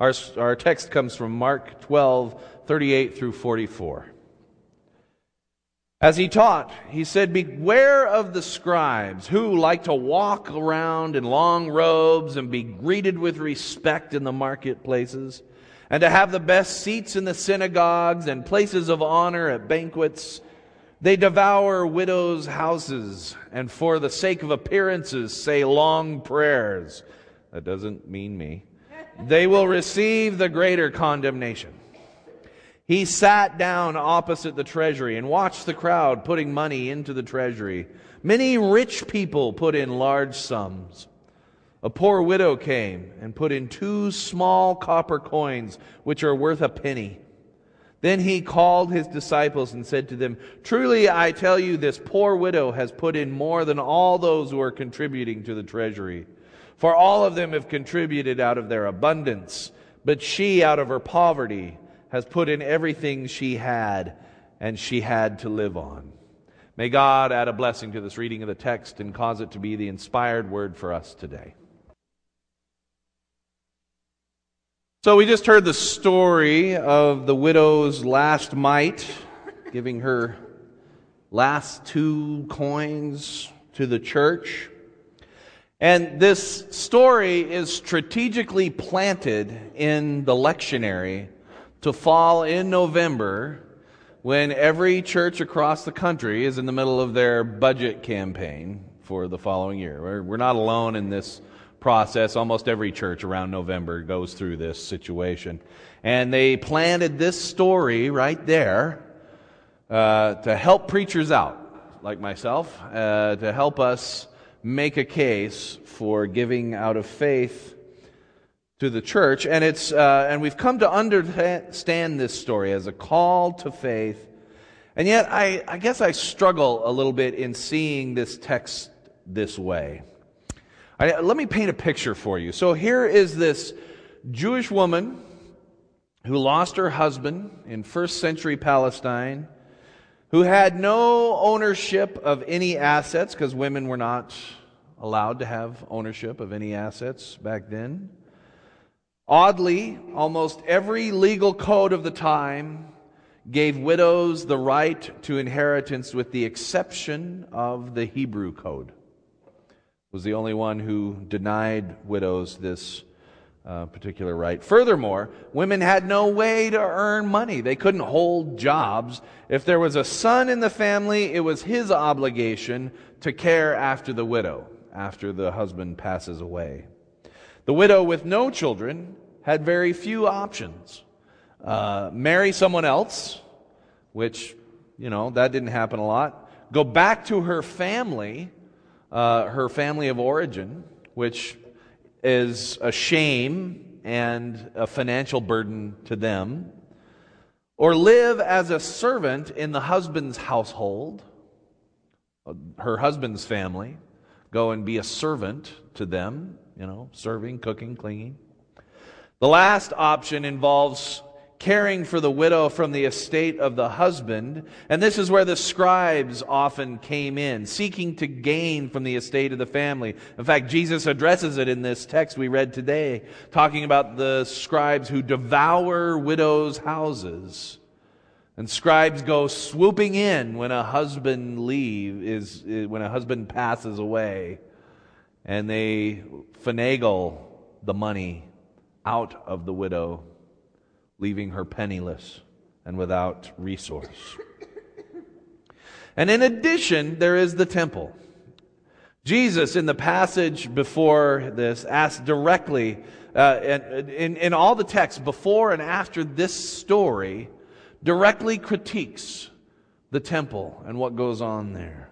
Our, our text comes from Mark 12, 38 through 44. As he taught, he said, Beware of the scribes who like to walk around in long robes and be greeted with respect in the marketplaces, and to have the best seats in the synagogues and places of honor at banquets. They devour widows' houses, and for the sake of appearances say long prayers. That doesn't mean me. They will receive the greater condemnation. He sat down opposite the treasury and watched the crowd putting money into the treasury. Many rich people put in large sums. A poor widow came and put in two small copper coins, which are worth a penny. Then he called his disciples and said to them, Truly I tell you, this poor widow has put in more than all those who are contributing to the treasury. For all of them have contributed out of their abundance, but she out of her poverty has put in everything she had and she had to live on. May God add a blessing to this reading of the text and cause it to be the inspired word for us today. So we just heard the story of the widow's last mite, giving her last two coins to the church. And this story is strategically planted in the lectionary to fall in November when every church across the country is in the middle of their budget campaign for the following year. We're, not alone in this process. Almost every church around November goes through this situation. And they planted this story right there uh, to help preachers out, like myself, uh, to help us make a case for giving out of faith to the church, and it's uh, and we've come to understand this story as a call to faith. And yet, I, I guess I struggle a little bit in seeing this text this way. I, let me paint a picture for you. So here is this Jewish woman who lost her husband in first century Palestine, who had no ownership of any assets because women were not allowed to have ownership of any assets back then. Oddly, almost every legal code of the time gave widows the right to inheritance with the exception of the Hebrew code. It was the only one who denied widows this uh, particular right. Furthermore, women had no way to earn money. They couldn't hold jobs. If there was a son in the family, it was his obligation to care after the widow after the husband passes away. The widow with no children had very few options. Uh, marry someone else, which, you know, that didn't happen a lot. Go back to her family, uh, her family of origin, which is a shame and a financial burden to them. Or live as a servant in the husband's household, her husband's family. Go and be a servant to them, you know, serving, cooking, cleaning. The last option involves caring for the widow from the estate of the husband. And this is where the scribes often came in, seeking to gain from the estate of the family. In fact, Jesus addresses it in this text we read today, talking about the scribes who devour widows' houses. And scribes go swooping in when a husband leave is when a husband passes away and they finagle the money out of the widow, leaving her penniless and without resource. And in addition, there is the temple. Jesus, in the passage before this, asked directly, uh, in, in all the texts before and after this story, directly critiques the temple and what goes on there.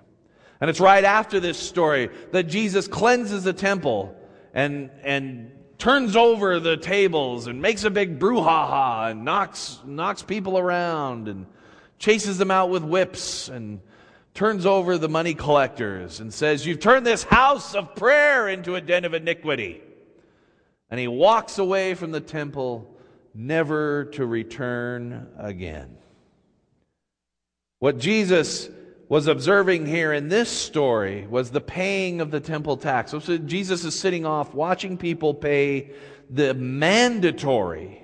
And it's right after this story that Jesus cleanses the temple and, and turns over the tables and makes a big brouhaha and knocks, knocks people around and chases them out with whips and turns over the money collectors and says, You've turned this house of prayer into a den of iniquity. And he walks away from the temple never to return again. What Jesus was observing here in this story was the paying of the temple tax. So Jesus is sitting off watching people pay the mandatory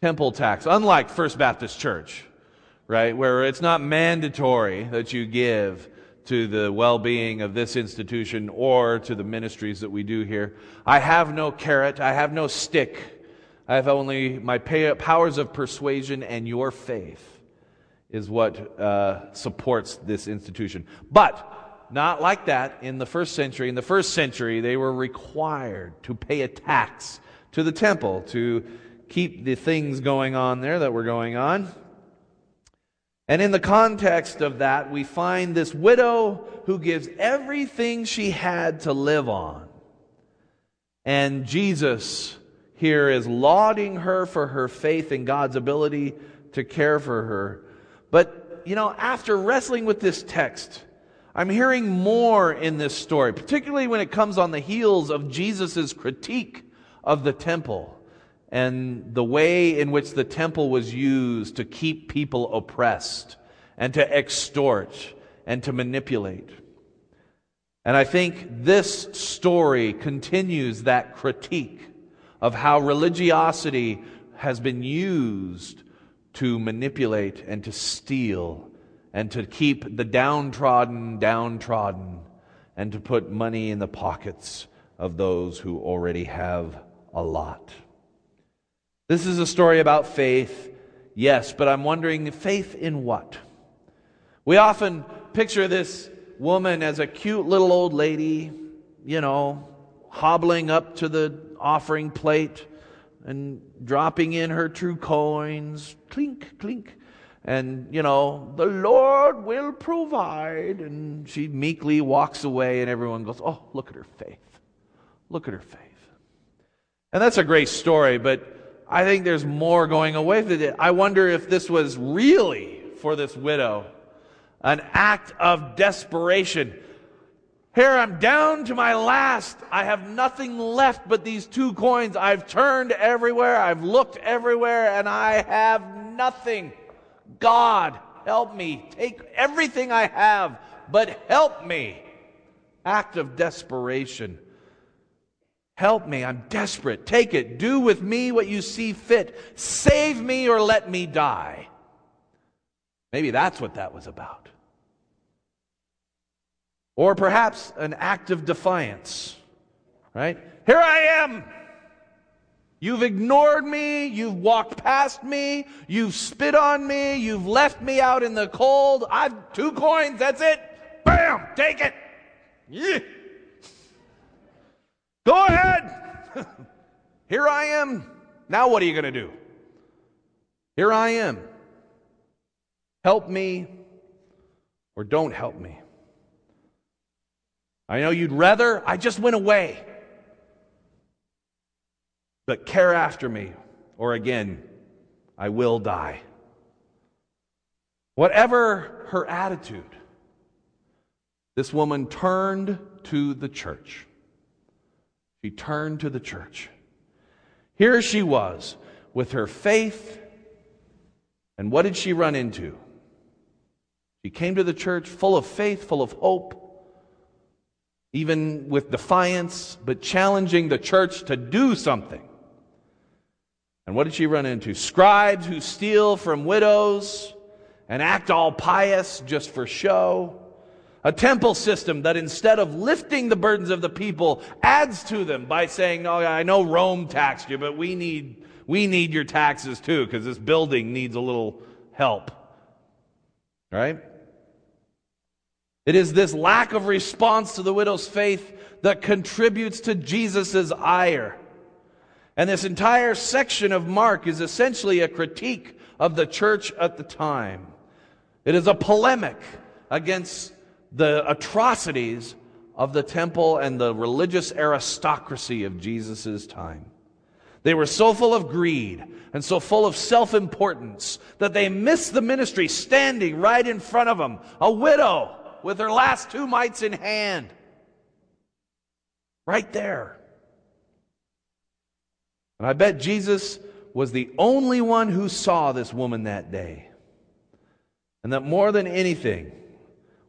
temple tax, unlike First Baptist Church, right, where it's not mandatory that you give to the well being of this institution or to the ministries that we do here. I have no carrot, I have no stick. I have only my powers of persuasion and your faith is what uh, supports this institution. But not like that in the first century. In the first century, they were required to pay a tax to the temple to keep the things going on there that were going on. And in the context of that, we find this widow who gives everything she had to live on. And Jesus here is lauding her for her faith in God's ability to care for her. But, you know, after wrestling with this text, I'm hearing more in this story, particularly when it comes on the heels of Jesus' critique of the temple and the way in which the temple was used to keep people oppressed and to extort and to manipulate. And I think this story continues that critique of how religiosity has been used to manipulate and to steal and to keep the downtrodden downtrodden and to put money in the pockets of those who already have a lot. This is a story about faith, yes, but I'm wondering faith in what? We often picture this woman as a cute little old lady, you know, hobbling up to the offering plate and dropping in her true coins, clink, clink. And, you know, the Lord will provide. And she meekly walks away, and everyone goes, Oh, look at her faith. Look at her faith. And that's a great story, but I think there's more going away with it. I wonder if this was really for this widow an act of desperation. Here I'm down to my last. I have nothing left but these two coins. I've turned everywhere. I've looked everywhere and I have nothing. God, help me. Take everything I have, but help me. Act of desperation. Help me. I'm desperate. Take it. Do with me what you see fit. Save me or let me die. Maybe that's what that was about. Or perhaps an act of defiance, right? Here I am. You've ignored me. You've walked past me. You've spit on me. You've left me out in the cold. I've two coins. That's it. Bam! Take it. Yeah. Go ahead. Here I am. Now what are you going to do? Here I am. Help me or don't help me. I know you'd rather I just went away. But care after me, or again, I will die. Whatever her attitude, this woman turned to the church. She turned to the church. Here she was with her faith. And what did she run into? She came to the church full of faith, full of hope, even with defiance, but challenging the church to do something. And what did she run into? Scribes who steal from widows and act all pious just for show. A temple system that instead of lifting the burdens of the people, adds to them by saying, Oh, I know Rome taxed you, but we need, we need your taxes too, because this building needs a little help. Right? It is this lack of response to the widow's faith that contributes to Jesus' ire. And this entire section of Mark is essentially a critique of the church at the time. It is a polemic against the atrocities of the temple and the religious aristocracy of Jesus' time. They were so full of greed and so full of self importance that they missed the ministry standing right in front of them, a widow with her last two mites in hand. Right there. And I bet Jesus was the only one who saw this woman that day. And that more than anything,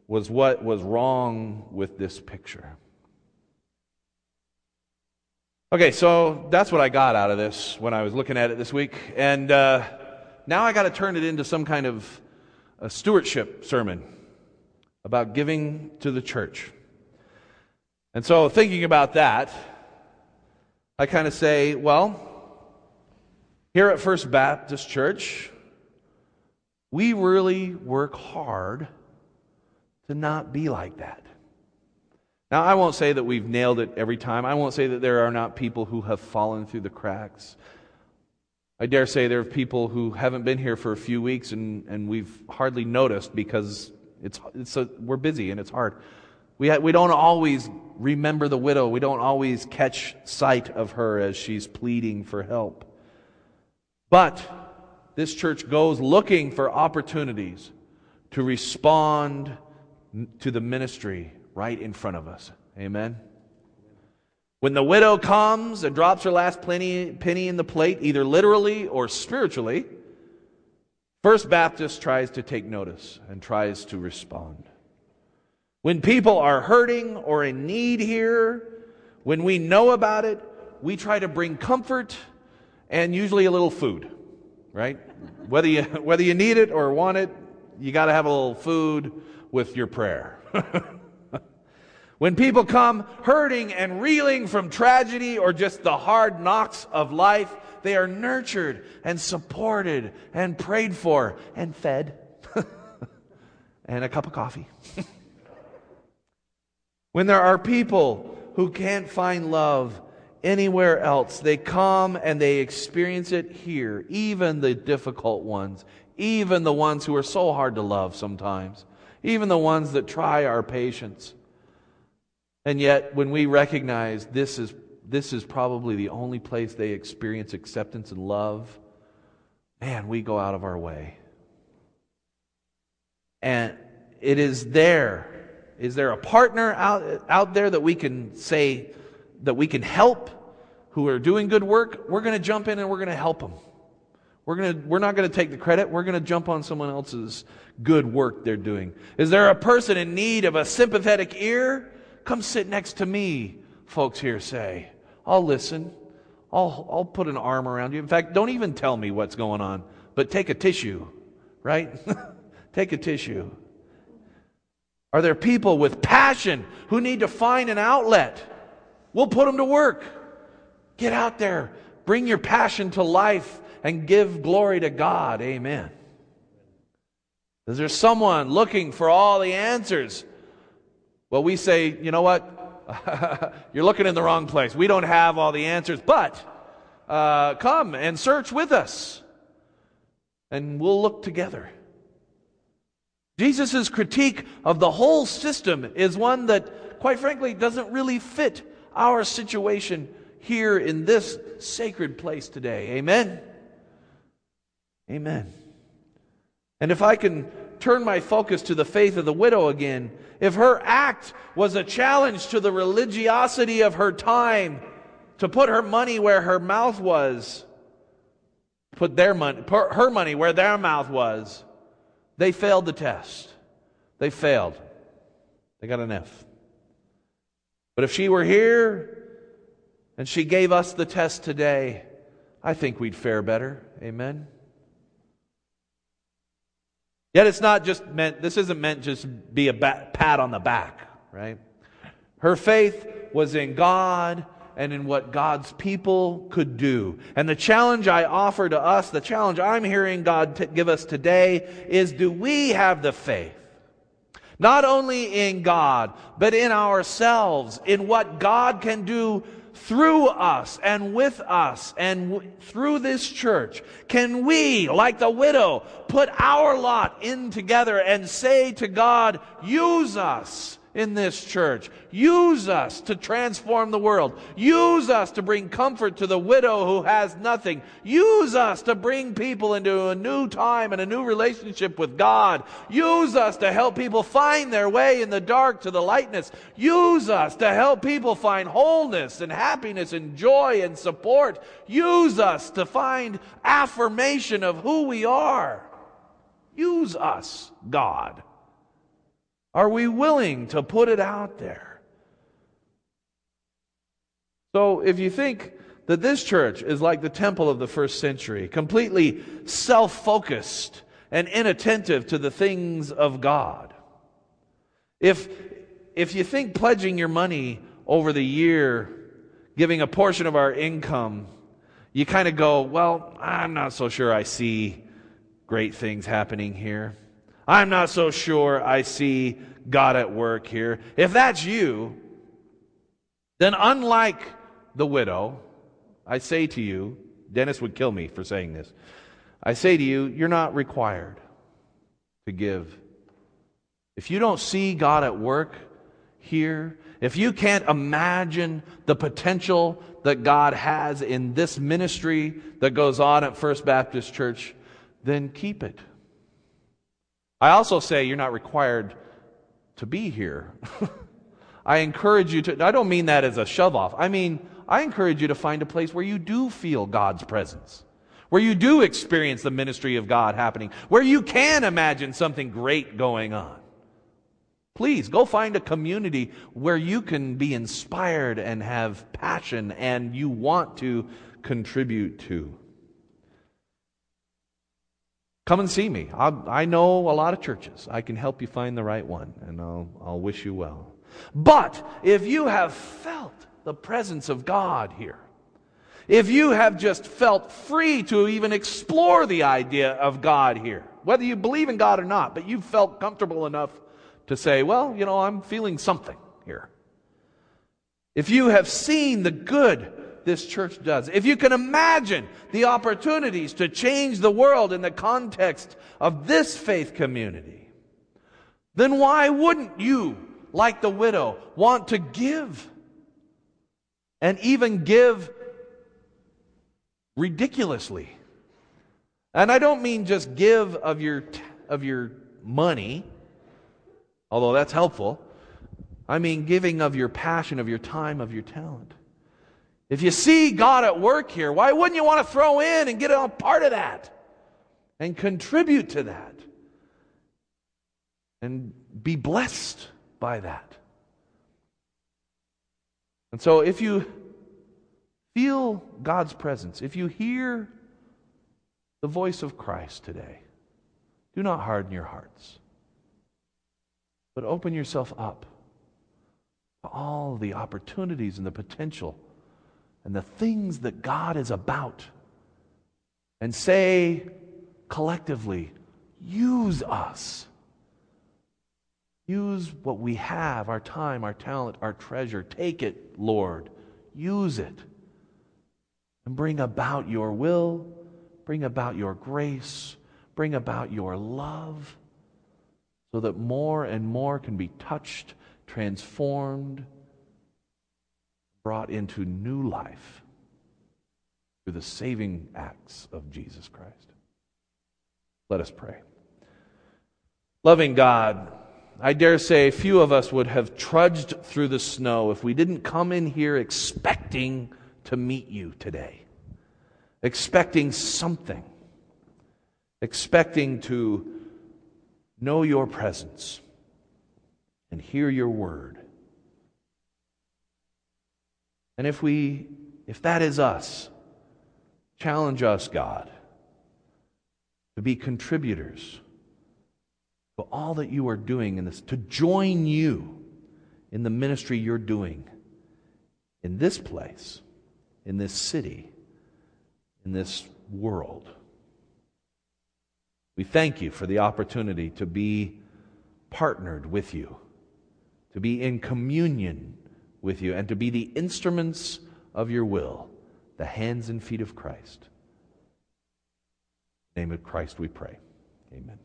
was what was wrong with this picture. Okay, so that's what I got out of this when I was looking at it this week. And uh, now I got to turn it into some kind of a stewardship sermon about giving to the church. And so, thinking about that, I kind of say, well, here at First Baptist Church, we really work hard to not be like that. Now, I won't say that we've nailed it every time. I won't say that there are not people who have fallen through the cracks. I dare say there are people who haven't been here for a few weeks and, and we've hardly noticed because it's, it's a, we're busy and it's hard. We, ha- we don't always remember the widow. We don't always catch sight of her as she's pleading for help. But this church goes looking for opportunities to respond to the ministry right in front of us. Amen. When the widow comes and drops her last penny, penny in the plate, either literally or spiritually, First Baptist tries to take notice and tries to respond. When people are hurting or in need here, when we know about it, we try to bring comfort and usually a little food, right? Whether you, whether you need it or want it, you got to have a little food with your prayer. When people come hurting and reeling from tragedy or just the hard knocks of life, they are nurtured and supported and prayed for and fed. and a cup of coffee. when there are people who can't find love anywhere else, they come and they experience it here, even the difficult ones, even the ones who are so hard to love sometimes, even the ones that try our patience. And yet, when we recognize this is, this is probably the only place they experience acceptance and love, man, we go out of our way. And it is there. Is there a partner out, out there that we can say, that we can help who are doing good work? We're going to jump in and we're going to help them. We're, gonna, we're not going to take the credit. We're going to jump on someone else's good work they're doing. Is there a person in need of a sympathetic ear? Come sit next to me, folks here say. I'll listen. I'll, I'll put an arm around you. In fact, don't even tell me what's going on, but take a tissue, right? take a tissue. Are there people with passion who need to find an outlet? We'll put them to work. Get out there. Bring your passion to life and give glory to God. Amen. Is there someone looking for all the answers? Well, we say, you know what? You're looking in the wrong place. We don't have all the answers, but uh, come and search with us, and we'll look together. Jesus' critique of the whole system is one that, quite frankly, doesn't really fit our situation here in this sacred place today. Amen? Amen. And if I can turn my focus to the faith of the widow again, if her act was a challenge to the religiosity of her time, to put her money where her mouth was, put their money, put her money where their mouth was, they failed the test. They failed. They got an F. But if she were here and she gave us the test today, I think we'd fare better. Amen. Yet it's not just meant, this isn't meant just be a pat on the back, right? Her faith was in God and in what God's people could do. And the challenge I offer to us, the challenge I'm hearing God t- give us today is do we have the faith? Not only in God, but in ourselves, in what God can do through us and with us and w- through this church, can we, like the widow, put our lot in together and say to God, use us in this church. Use us to transform the world. Use us to bring comfort to the widow who has nothing. Use us to bring people into a new time and a new relationship with God. Use us to help people find their way in the dark to the lightness. Use us to help people find wholeness and happiness and joy and support. Use us to find affirmation of who we are. Use us, God. Are we willing to put it out there? So if you think that this church is like the temple of the first century, completely self focused and inattentive to the things of God, if, if you think pledging your money over the year, giving a portion of our income, you kind of go, well, I'm not so sure I see great things happening here. I'm not so sure I see God at work here. If that's you, then unlike the widow, I say to you, Dennis would kill me for saying this. I say to you, you're not required to give. If you don't see God at work here, if you can't imagine the potential that God has in this ministry that goes on at First Baptist Church, then keep it. I also say you're not required to be here. I encourage you to, I don't mean that as a shove off. I mean, I encourage you to find a place where you do feel God's presence, where you do experience the ministry of God happening, where you can imagine something great going on. Please go find a community where you can be inspired and have passion and you want to contribute to. Come and see me. i i know a lot of churches. I can help you find the right one, and I'll, I'll wish you well. But if you have felt the presence of God here, if you have just felt free to even explore the idea of God here, whether you believe in God or not, but you've felt comfortable enough to say, well, you know, I'm feeling something here. If you have seen the good this church does. If you can imagine the opportunities to change the world in the context of this faith community, then why wouldn't you, like the widow, want to give? And even give ridiculously. And I don't mean just give of your, of your money, although that's helpful. I mean giving of your passion, of your time, of your talent. If you see God at work here, why wouldn't you want to throw in and get a part of that and contribute to that and be blessed by that? And so if you feel God's presence, if you hear the voice of Christ today, do not harden your hearts, but open yourself up to all the opportunities and the potential and the things that God is about and say collectively, use us. Use what we have our time, our talent, our treasure. Take it, Lord. Use it. And bring about your will, bring about your grace, bring about your love, so that more and more can be touched, transformed, brought into new life through the saving acts of Jesus Christ. Let us pray. Loving God, I dare say few of us would have trudged through the snow if we didn't come in here expecting to meet you today, expecting something, expecting to know your presence and hear your word. And if we if that is us, challenge us, God, to be contributors to all that you are doing in this, to join you in the ministry you're doing in this place, in this city, in this world. We thank you for the opportunity to be partnered with you, to be in communion with you and to be the instruments of your will, the hands and feet of Christ. Name of Christ we pray. Amen.